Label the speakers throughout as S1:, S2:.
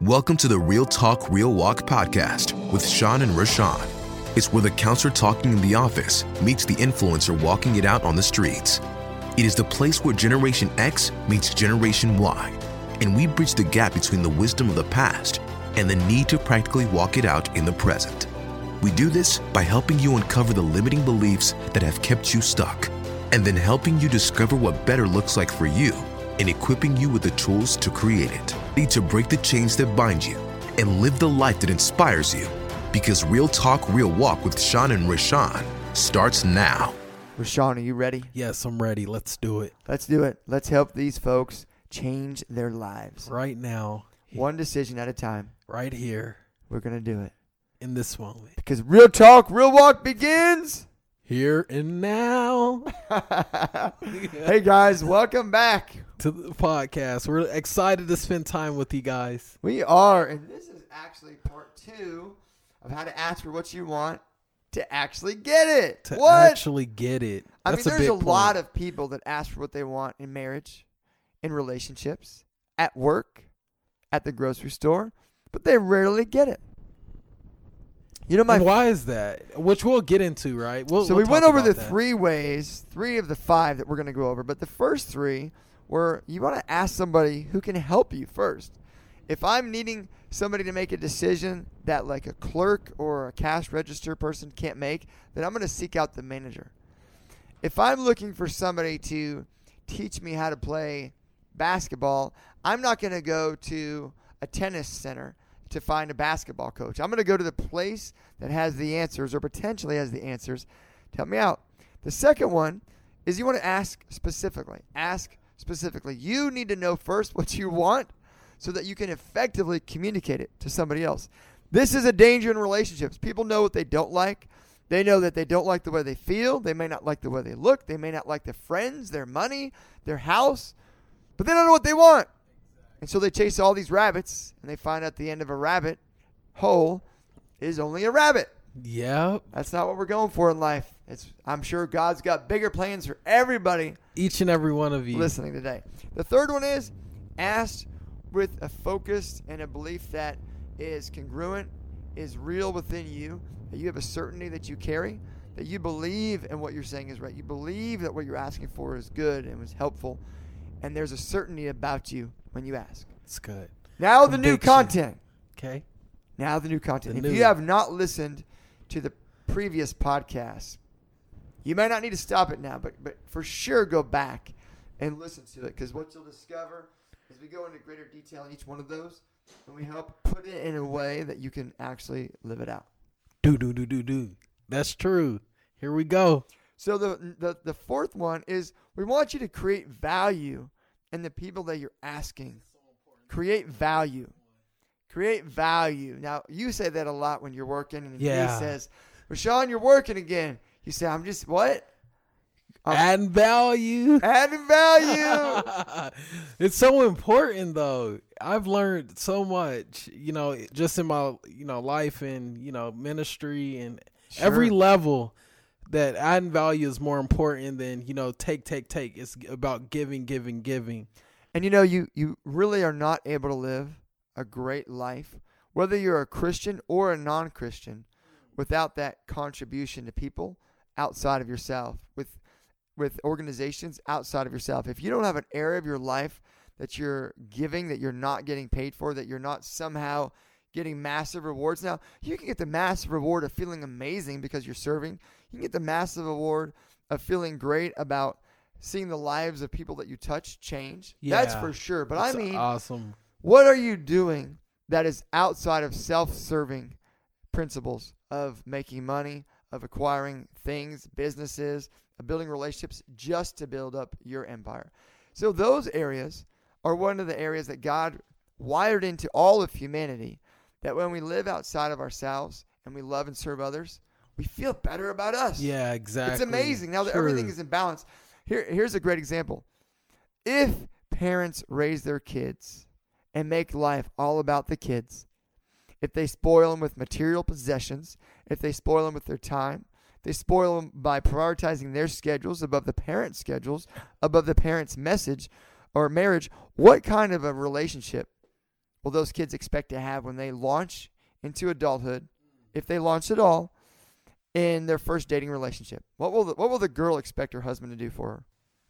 S1: Welcome to the Real Talk, Real Walk podcast with Sean and Rashawn. It's where the counselor talking in the office meets the influencer walking it out on the streets. It is the place where Generation X meets Generation Y, and we bridge the gap between the wisdom of the past and the need to practically walk it out in the present. We do this by helping you uncover the limiting beliefs that have kept you stuck, and then helping you discover what better looks like for you and equipping you with the tools to create it. Need to break the chains that bind you and live the life that inspires you. Because Real Talk, Real Walk with Sean and Rashawn starts now.
S2: Rashawn, are you ready?
S3: Yes, I'm ready. Let's do it
S2: Let's do it. Let's help these folks change their lives.
S3: right now,
S2: One decision at a time.
S3: right here,
S2: We're going to do it.
S3: in this moment.
S2: Because real talk, real walk begins.
S3: Here and now
S2: hey guys, welcome back.
S3: to the podcast. We're excited to spend time with you guys.
S2: We are, and this is actually part two of how to ask for what you want to actually get it.
S3: To
S2: what?
S3: actually get it.
S2: I mean,
S3: That's a
S2: there's a,
S3: point.
S2: lot of people that ask for what they want in marriage, in relationships, at work, at the grocery store, but they rarely get it. You know, my
S3: And why is that? Which we'll get into, right? We'll,
S2: so
S3: we'll
S2: we went over the
S3: that.
S2: three ways, three of the five that we're going to go over. But the first three were you want to ask somebody who can help you first. If I'm needing somebody to make a decision that like a clerk or a cash register person can't make, then I'm going to seek out the manager. If I'm looking for somebody to teach me how to play basketball, I'm not going to go to a tennis center to find a basketball coach. I'm going to go to the place that has the answers or potentially has the answers to help me out. The second one is you want to ask specifically. Ask specifically. You need to know first what you want so that you can effectively communicate it to somebody else. This is a danger in relationships. People know what they don't like. They know that they don't like the way they feel. They may not like the way they look. They may not like their friends, their money, their house, but they don't know what they want. And so they chase all these rabbits, and they find out the end of a rabbit hole is only a rabbit.
S3: Yep.
S2: That's not what we're going for in life. It's I'm sure God's got bigger plans for everybody
S3: Each and every one of you.
S2: listening today. The third one is asked with a focus and a belief that is congruent, is real within you, that you have a certainty that you carry, that you believe in what you're saying is right. You believe that what you're asking for is good and was helpful, and there's a certainty about you when you ask.
S3: It's good.
S2: Now the new content.
S3: Okay.
S2: Now the new content.
S3: The
S2: if
S3: new.
S2: you have not listened to the previous podcast, you may not need to stop it now, but but for sure go back and listen to it because what you'll discover is we go into greater detail in each one of those, and we help put it in a way that you can actually live it out.
S3: Do do do do do. That's true. Here we go.
S2: So the the the fourth one is we want you to create value in the people that you're asking. Create value. Create value. Now you say that a lot when you're working, and
S3: Yeah.
S2: he says, "Rashawn, you're working again." You say, "I'm just what? I'm
S3: Adding value.
S2: adding value."
S3: it's so important though. I've learned so much, you know, just in my, you know, life and, you know, ministry and every level that adding value is more important than, you know, take take take. It's about giving giving giving.
S2: And you know, you you really are not able to live a great life, whether you're a Christian or a non-Christian, without that contribution to people outside of yourself, with with organizations outside of yourself. If you don't have an area of your life that you're giving, that you're not getting paid for, that you're not somehow getting massive rewards. Now, you can get the massive reward of feeling amazing because you're serving. You can get the massive award of feeling great about seeing the lives of people that you touch change. That's for sure. But I mean,
S3: awesome.
S2: what are you doing that is outside of self serving principles of making money, of acquiring things, businesses, of building relationships just to build up your empire? So, those areas are one of the areas that God wired into all of humanity that when we live outside of ourselves and we love and serve others, we feel better about us.
S3: Yeah, exactly.
S2: It's amazing now that
S3: True.
S2: everything is in balance. Here, here's a great example. If parents raise their kids and make life all about the kids, if they spoil them with material possessions, if they spoil them with their time, they spoil them by prioritizing their schedules above the parents' schedules, above the parents' message or marriage, what kind of a relationship will will those kids expect to have when they launch into adulthood, if they launch at all, in their first dating relationship? What will the, what will the girl expect her husband to do for her?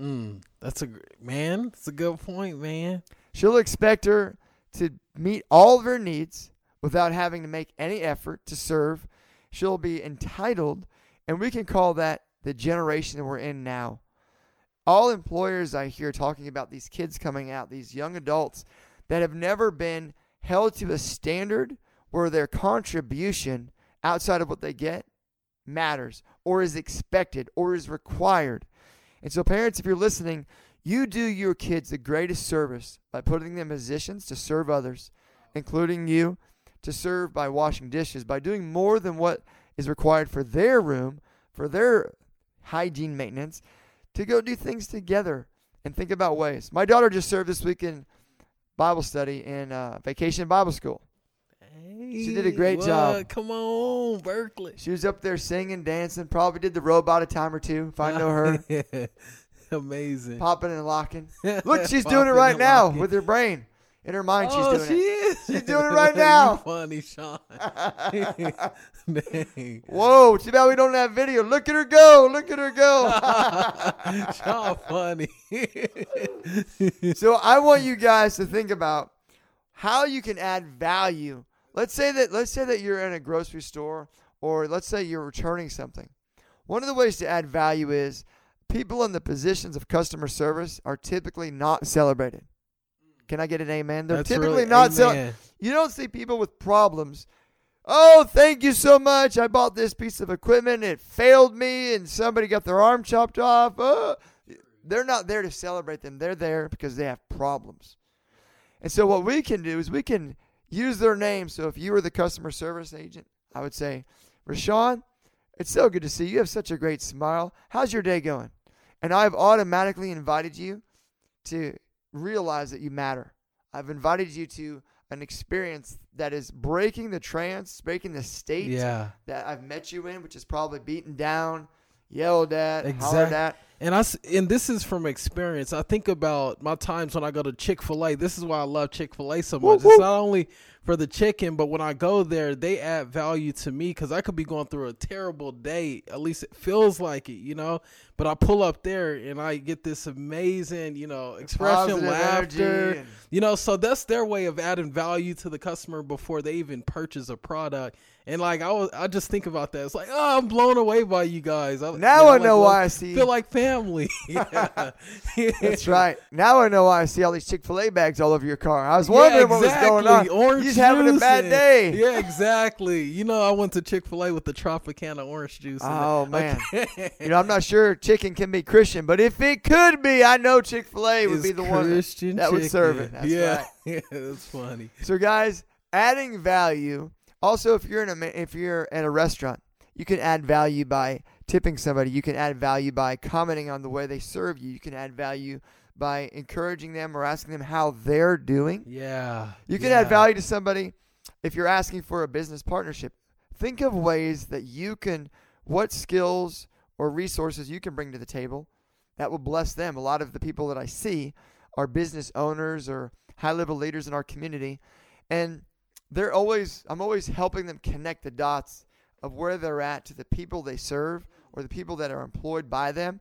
S3: Mm, that's a man. That's a good point, man.
S2: She'll expect her to meet all of her needs without having to make any effort to serve. She'll be entitled, and we can call that the generation we're in now. All employers I hear talking about these kids coming out, these young adults that have never been held to a standard where their contribution outside of what they get matters or is expected or is required. And so, parents, if you're listening, you do your kids the greatest service by putting them in positions to serve others, including you, to serve by washing dishes, by doing more than what is required for their room, for their hygiene maintenance, to go do things together and think about ways. My daughter just served this week in Bible study in uh, vacation Bible school. She did a great
S3: What?
S2: job.
S3: Come on, Berkeley.
S2: She was up there singing, dancing, probably did the robot a time or two, if I know her.
S3: Amazing.
S2: popping and locking. Look, she's doing it right now with her brain. In her mind,
S3: oh,
S2: she's
S3: she
S2: doing
S3: is.
S2: She's doing it right now.
S3: Funny, Sean.
S2: Whoa, too bad we don't have video. Look at her go. Look at her go.
S3: Sean funny.
S2: so I want you guys to think about how you can add value. Let's say that let's say that you're in a grocery store or let's say you're returning something. One of the ways to add value is people in the positions of customer service are typically not celebrated. Can I get an amen? They're
S3: That's
S2: typically
S3: really-
S2: not cel-
S3: amen.
S2: You don't see people with problems. Oh, thank you so much. I bought this piece of equipment. It failed me, and somebody got their arm chopped off. Oh. They're not there to celebrate them. They're there because they have problems. And so, what we can do is we can use their name. So, if you were the customer service agent, I would say, Rashawn, it's so good to see you. You have such a great smile. How's your day going? And I've automatically invited you to realize that you matter. I've invited you to an experience that is breaking the trance, breaking the state
S3: Yeah.
S2: that I've met you in, which is probably beaten down, yelled at, hollered at.
S3: And I and this is from experience. I think about my times when I go to Chick Fil A. This is why I love Chick Fil A so
S2: Woo,
S3: much.
S2: woo.
S3: It's not only for the chicken, but when I go there, they add value to me because I could be going through a terrible day. At least it feels like it, you know. But I pull up there and I get this amazing, you know, expression, laughter.
S2: and-
S3: You know, so that's their way of adding value to the customer before they even purchase a product. And like I was, I just think about that. It's like, oh, I'm blown away by you guys. I,
S2: Now
S3: you
S2: I know why I see.
S3: feel like family. Yeah.
S2: That's right. Now I know why I see all these Chick Fil A bags all over your car. I was wondering what was going on.
S3: Orange
S2: just having a bad day.
S3: Yeah, exactly. You know, I went to Chick Fil A with the Tropicana orange juice.
S2: Oh, man.
S3: can't-
S2: You know, I'm not sure chicken can be Christian, but if it could be, I know Chick Fil A would be the one that,
S3: Christian
S2: that would serve it. That's
S3: yeah,
S2: right.
S3: yeah, that's funny.
S2: So, guys, adding value. Also, if you're in a if you're at a restaurant, you can add value by tipping somebody. You can add value by commenting on the way they serve you. You can add value by encouraging them or asking them how they're doing.
S3: Yeah,
S2: You can
S3: yeah.
S2: add value to somebody if you're asking for a business partnership. Think of ways that you can, what skills or resources you can bring to the table that will bless them. A lot of the people that I see are business owners or high level leaders in our community. And they're always, I'm always helping them connect the dots of where they're at to the people they serve or the people that are employed by them.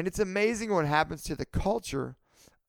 S2: And it's amazing what happens to the culture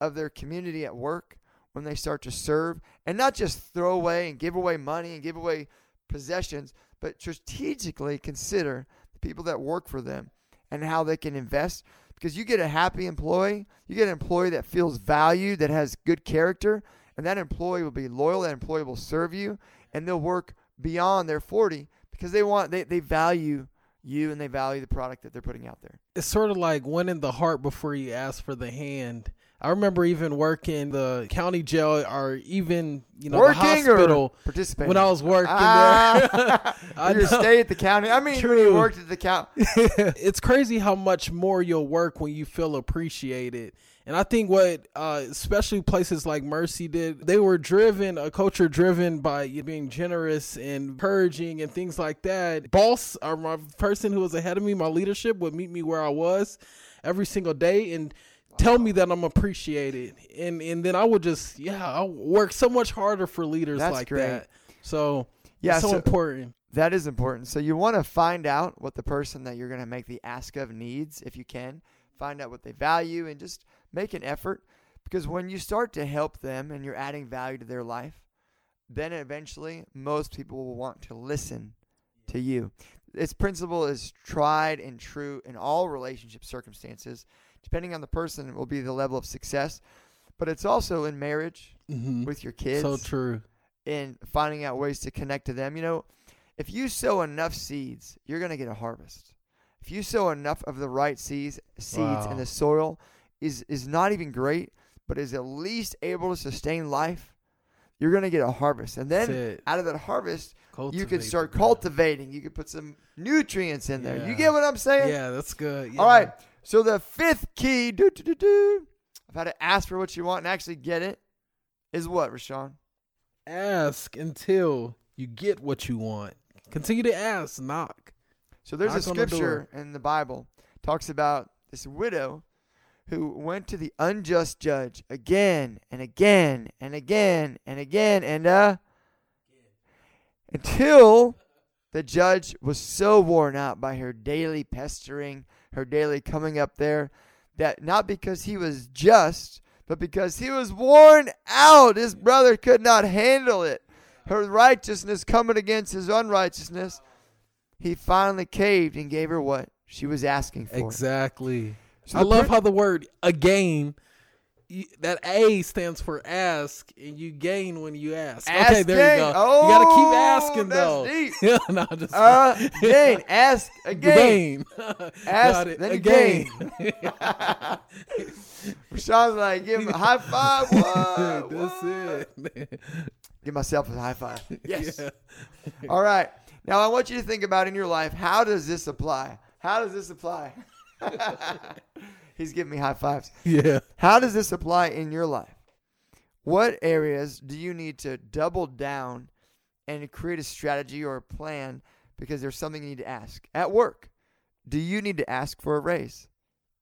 S2: of their community at work when they start to serve and not just throw away and give away money and give away possessions, but strategically consider the people that work for them and how they can invest. Because you get a happy employee, you get an employee that feels valued, that has good character, and that employee will be loyal, that employee will serve you, and they'll work beyond their 40 because they want they, they value you and they value the product that they're putting out there.
S3: it's sort of like winning the heart before you ask for the hand. I remember even working the county jail or even you know the
S2: Working or
S3: hospital
S2: participating?
S3: when I was working
S2: Ah.
S3: there. I
S2: you
S3: know.
S2: stay at the county. I mean, when you worked at the county.
S3: it's crazy how much more you'll work when you feel appreciated. And I think what, uh, especially places like Mercy did, they were driven, a culture driven by you being generous and encouraging and things like that. Boss, or my person who was ahead of me, my leadership would meet me where I was every single day and tell me that I'm appreciated, and and then I would just yeah, I work so much harder for leaders
S2: That's
S3: like
S2: great.
S3: that. So
S2: Yeah,
S3: so,
S2: so-
S3: important.
S2: That is important. So you want to find out what the person that you're going to make the ask of needs, if you can. Find out what they value and just make an effort. Because when you start to help them and you're adding value to their life, then eventually most people will want to listen to you. This principle is tried and true in all relationship circumstances. Depending on the person, it will be the level of success. But it's also in marriage
S3: hmm
S2: with your kids
S3: So true.
S2: in finding out ways to connect to them. You know, if you sow enough seeds, you're going to get a harvest. If you sow enough of the right seeds, seeds
S3: Wow.
S2: in the soil is is not even great, but is at least able to sustain life, you're going to get a harvest. And then out of that harvest, you
S3: Cultivate
S2: can start
S3: the-
S2: cultivating. You can put some nutrients in there. You get what I'm saying?
S3: Yeah, that's good.
S2: All
S3: yeah.
S2: right. So the fifth key, do do do do, of how to ask for what you want and actually get it, is what, Rashawn?
S3: Ask until you get what you want. Continue to ask. Knock.
S2: So there's a
S3: Knock the
S2: scripture in the Bible talks about this widow who went to the unjust judge again and again and again and again and uh until the judge was so worn out by her daily pestering, her daily coming up there that not because he was just, but because he was worn out. His brother could not handle it. Her righteousness coming against his unrighteousness he finally caved and gave her what she was asking for.
S3: Exactly.
S2: So
S3: I love how the word again. You, that A stands for ask, and you gain when you ask. okay, there
S2: gain.
S3: you go. Oh, you gotta keep
S2: Oh,
S3: asking though.
S2: deep.
S3: yeah, no, just
S2: Uh, gain, ask again.
S3: Gain.
S2: Ask,
S3: Got it.
S2: then you
S3: again.
S2: Rashawn's like, give him a high five. What?
S3: That's
S2: What?
S3: it.
S2: Give myself a high five. Yes.
S3: Yeah.
S2: All right. Now I want you to think about in your life, how does this apply? How does this apply? He's giving me high fives.
S3: Yeah.
S2: How does this apply in your life? What areas do you need to double down and create a strategy or a plan because there's something you need to ask? At work, do you need to ask for a raise?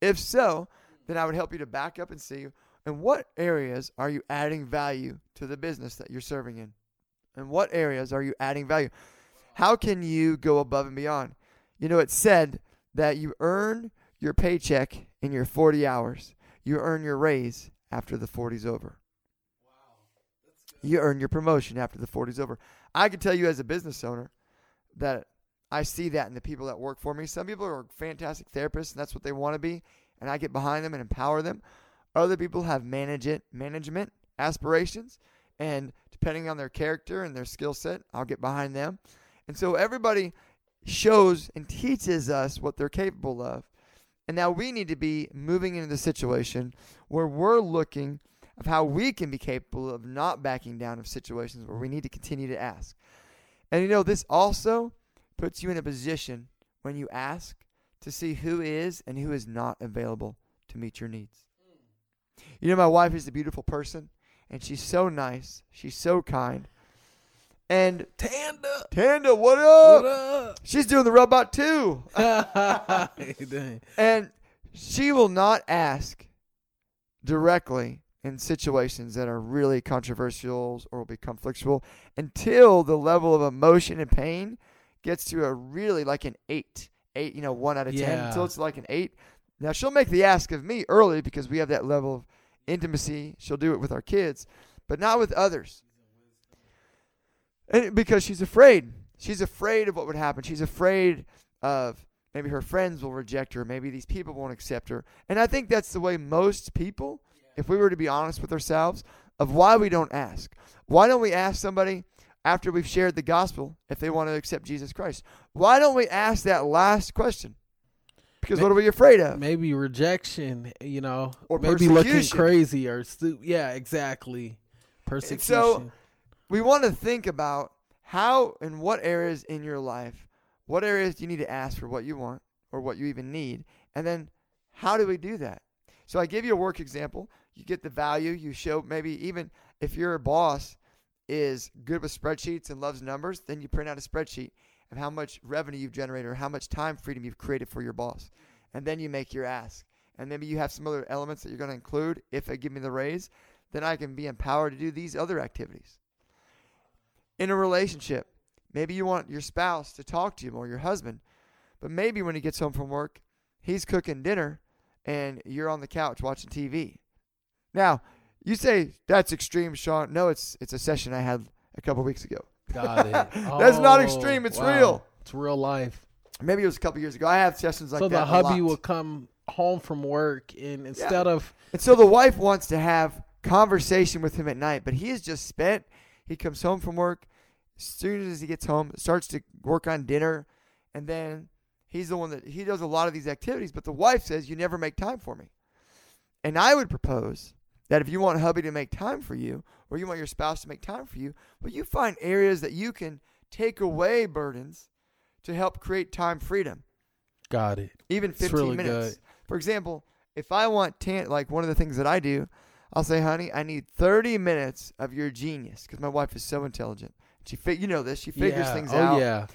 S2: If so, then I would help you to back up and see in what areas are you adding value to the business that you're serving in? In what areas are you adding value? How can you go above and beyond? You know, it's said that you earn your paycheck in your 40 hours. You earn your raise after the 40's over. You earn your promotion after the 40's over. I can tell you as a business owner that I see that in the people that work for me. Some people are fantastic therapists and that's what they want to be, and I get behind them and empower them. Other people have manage it, management aspirations, and depending on their character and their skill set, I'll get behind them. And so everybody shows and teaches us what they're capable of. And now we need to be moving into the situation where we're looking of how we can be capable of not backing down of situations where we need to continue to ask. And you know, this also puts you in a position when you ask to see who is and who is not available to meet your needs. Mm. You know, my wife is a beautiful person and she's so nice. She's so kind. And
S3: Tanda.
S2: Tanda, what up?
S3: What up?
S2: She's doing the robot too.
S3: Dang.
S2: And she will not ask directly in situations that are really controversial or will be conflictual until the level of emotion and pain gets to a really like an eight, eight, you know, one out of ten. Until it's like an eight. Now she'll make the ask of me early because we have that level of intimacy. She'll do it with our kids, but not with others. And because she's afraid. She's afraid of what would happen. She's afraid of maybe her friends will reject her. Maybe these people won't accept her. And I think that's the way most people, if we were to be honest with ourselves, of why we don't ask. Why don't we ask somebody after we've shared the gospel if they want to accept Jesus Christ? Why don't we ask that last question? Because what are we afraid of?
S3: Maybe rejection, you know,
S2: Or
S3: maybe looking crazy or stu- yeah, exactly. Persecution.
S2: so- we want to think about how and what areas in your life, what areas do you need to ask for what you want or what you even need, and then how do we do that? So I give you a work example. You get the value. You show maybe even if your boss is good with spreadsheets and loves numbers, then you print out a spreadsheet of how much revenue you've generated or how much time freedom you've created for your boss, and then you make your ask. and maybe you have some other elements that you're going to include if they give me the raise, then I can be empowered to do these other activities. In a relationship, maybe you want your spouse to talk to you more, your husband, but maybe when he gets home from work, he's cooking dinner and you're on the couch watching TV. Now, you say that's extreme, Sean. No, it's it's a session I had a couple weeks ago.
S3: Got it.
S2: That's not
S3: Oh,
S2: extreme, it's
S3: wow.
S2: real.
S3: It's real life.
S2: Maybe it was a couple years ago. I have sessions like
S3: so
S2: that.
S3: So
S2: the
S3: hubby will come home from work and instead of
S2: And so the wife wants to have conversation with him at night, but he is just spent. He comes home from work. As soon as he gets home, starts to work on dinner, and then he's the one that he does a lot of these activities. But the wife says, "You never make time for me." And I would propose that if you want hubby to make time for you, or you want your spouse to make time for you, well, you find areas that you can take away burdens to help create time freedom
S3: got it.
S2: even 15
S3: really
S2: minutes.
S3: good.
S2: For example, if I want tan, like one of the things that I do, I'll say, "Honey, I need 30 minutes of your genius," because my wife is so intelligent. She, fi- you know this, she figures
S3: yeah.
S2: things
S3: oh,
S2: out.
S3: yeah.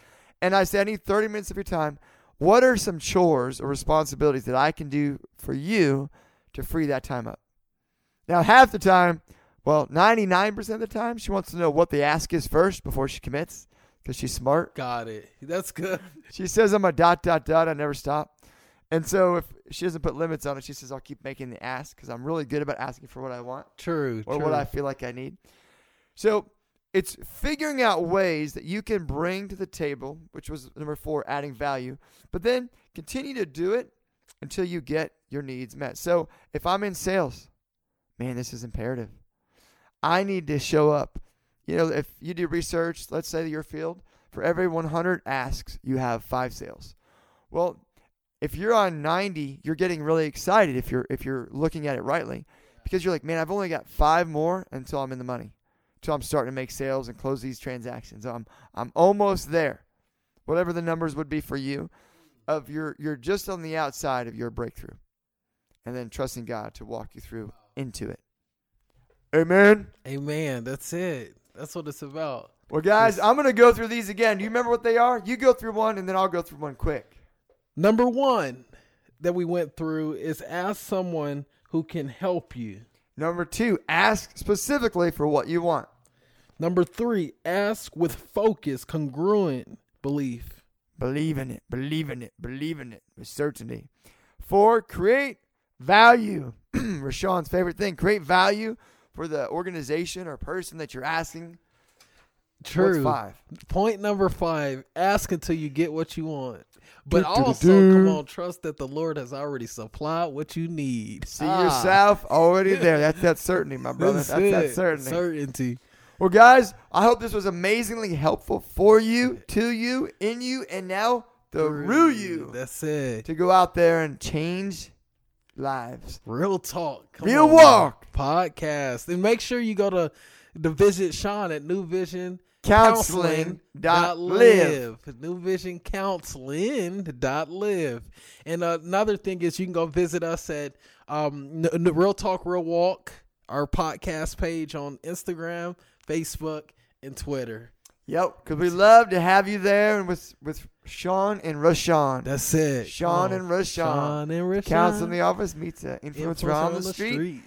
S2: And I say, "I need 30 minutes of your time. What are some chores or responsibilities that I can do for you to free that time up?" Now, half the time, well, 99% of the time, she wants to know what the ask is first before she commits, because she's smart.
S3: Got it. That's good.
S2: She says I'm a dot dot dot. I never stop. And so if she doesn't put limits on it, she says I'll keep making the ask because I'm really good about asking for what I want
S3: True.
S2: or
S3: true.
S2: what I feel like I need. So it's figuring out ways that you can bring to the table, which was number four, adding value, but then continue to do it until you get your needs met. So if I'm in sales, man, this is imperative. I need to show up. You know, if you do research, let's say your field, for every 100 asks, you have five sales. Well, if you're on 90, you're getting really excited if you're if you're looking at it rightly, because you're like, man, I've only got five more until I'm in the money, until I'm starting to make sales and close these transactions. I'm I'm almost there, whatever the numbers would be for you. Of your you're just on the outside of your breakthrough, and then trusting God to walk you through into it. Amen.
S3: Amen. That's it. That's what it's about.
S2: Well, guys, I'm gonna go through these again. Do you remember what they are? You go through one, and then I'll go through one quick.
S3: Number one that we went through is ask someone who can help you.
S2: Number two, ask specifically for what you want.
S3: Number three, ask with focus, congruent belief.
S2: Believe in it, believe in it, believe in it with certainty. Four, create value. Rashawn's favorite thing create value for the organization or person that you're asking.
S3: True.
S2: What's five?
S3: Point number five, ask until you get what you want. But
S2: Do, do, do,
S3: also,
S2: do.
S3: come on, trust that the Lord has already supplied what you need.
S2: See
S3: Ah,
S2: yourself already there. That's that certainty, my brother.
S3: That's,
S2: That's, that certainty.
S3: Certainty.
S2: Well, guys, I hope this was amazingly helpful for you, to you, in you, and now through you
S3: That's it.
S2: to go out there and change lives.
S3: Real talk. Come
S2: Real
S3: on,
S2: walk.
S3: Podcast. And make sure you go to to visit Sean at New Vision
S2: Counseling dot live.
S3: New Vision Counseling dot live. And another thing is you can go visit us at um Real Talk Real Walk, our podcast page on Instagram, Facebook, and Twitter.
S2: Yep, because we love to have you there and with with Sean and Rashawn.
S3: That's it.
S2: Sean
S3: Come
S2: and
S3: on.
S2: Rashawn.
S3: Sean and Rashawn.
S2: Counsel in the office meets an influencer,
S3: Influencer
S2: on, the, street,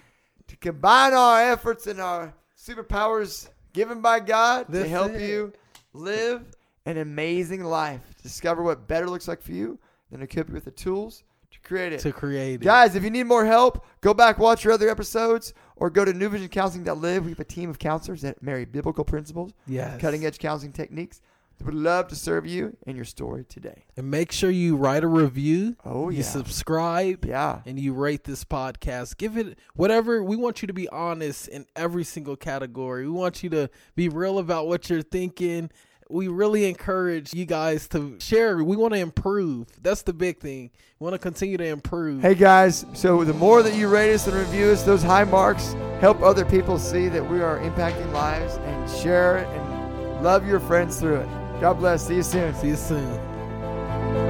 S2: to combine our efforts and our superpowers given by God to help
S3: it.
S2: you live an amazing life. Discover what better looks like for you, then equip you with the tools to create it.
S3: To create it.
S2: Guys, if you need more help, go back, watch your other episodes, or go to newvisioncounseling.live. We have a team of counselors that marry biblical principles,
S3: yes.
S2: cutting edge counseling techniques. We would love to serve you and your story today.
S3: And make sure you write a review.
S2: Oh, yeah.
S3: you subscribe.
S2: Yeah.
S3: and you rate this podcast. Give it whatever. We want you to be honest in every single category. We want you to be real about what you're thinking. We really encourage you guys to share. We want to improve. That's the big thing. We want to continue to improve.
S2: Hey guys, so the more that you rate us and review us, those high marks help other people see that we are impacting lives and share it and love your friends through it. God bless. See you soon.
S3: See you soon.